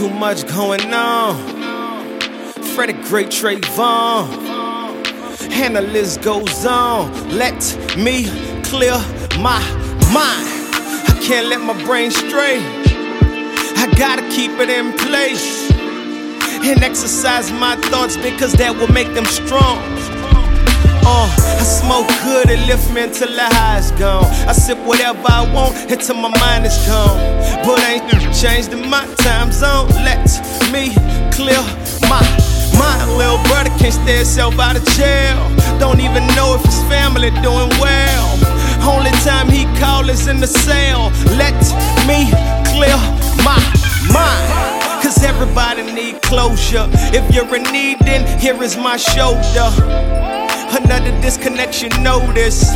Too much going on. Freddie Gray Trayvon. And the list goes on. Let me clear my mind. I can't let my brain stray. I gotta keep it in place. And exercise my thoughts because that will make them strong. Uh, I smoke good, it lift me until the high's gone. I sip whatever I want until my mind is gone. But changed in my time zone. Let me clear my mind. Little brother can't stay himself out of jail. Don't even know if his family doing well. Only time he call is in the cell. Let me clear my mind. Cause everybody need closure. If you're in need, then here is my shoulder. Another disconnection notice.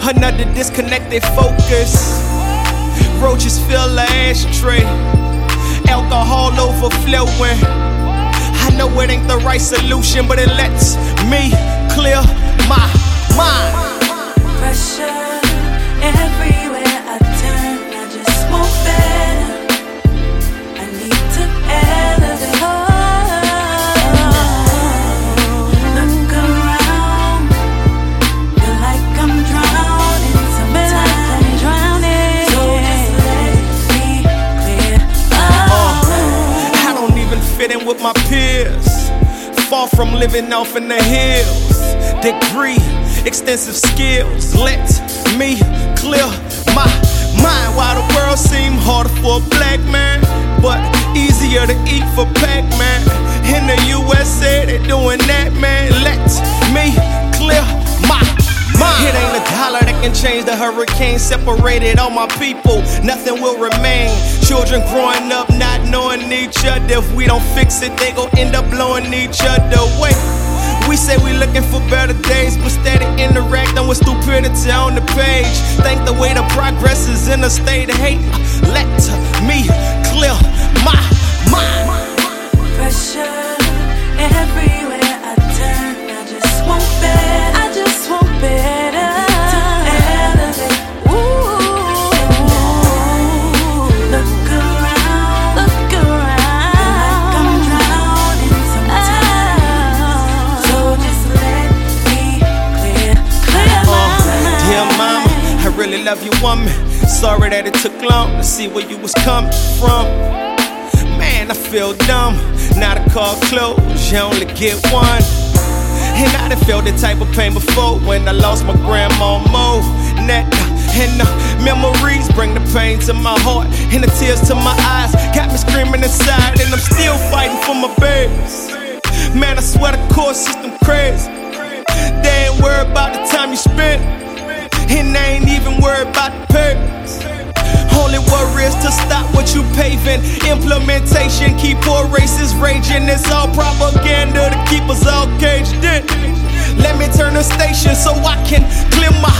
Another disconnected focus. Roaches fill the ashtray. Alcohol overflowing. I know it ain't the right solution, but it lets me clear my mind. Pressure with my peers. Far from living off in the hills. Degree, extensive skills. Let me clear my mind. While the world seem harder for a black man, but easier to eat for Pac-Man. In the USA, the hurricane. Separated all my people, nothing will remain. Children growing up not knowing each other. If we don't fix it, they gon' end up blowing each other away. We say we looking for better days, but steady interacting with stupidity on the page. Think the way the progress is in a state of hate. Let I really love you, woman. Sorry that it took long to see where you was coming from. Man, I feel dumb. Not a call close, you only get one. And I done felt that type of pain before when I lost my grandma Mo. Net and the memories bring the pain to my heart and the tears to my eyes. Got me screaming inside, and I'm still fighting for my babies. Man, I swear the court system crazy. They ain't worried about the time you spent, and worried about the. Only worry is to stop what you paving. Implementation keep poor races raging. It's all propaganda to keep us all caged in. Let me turn the station so I can clear my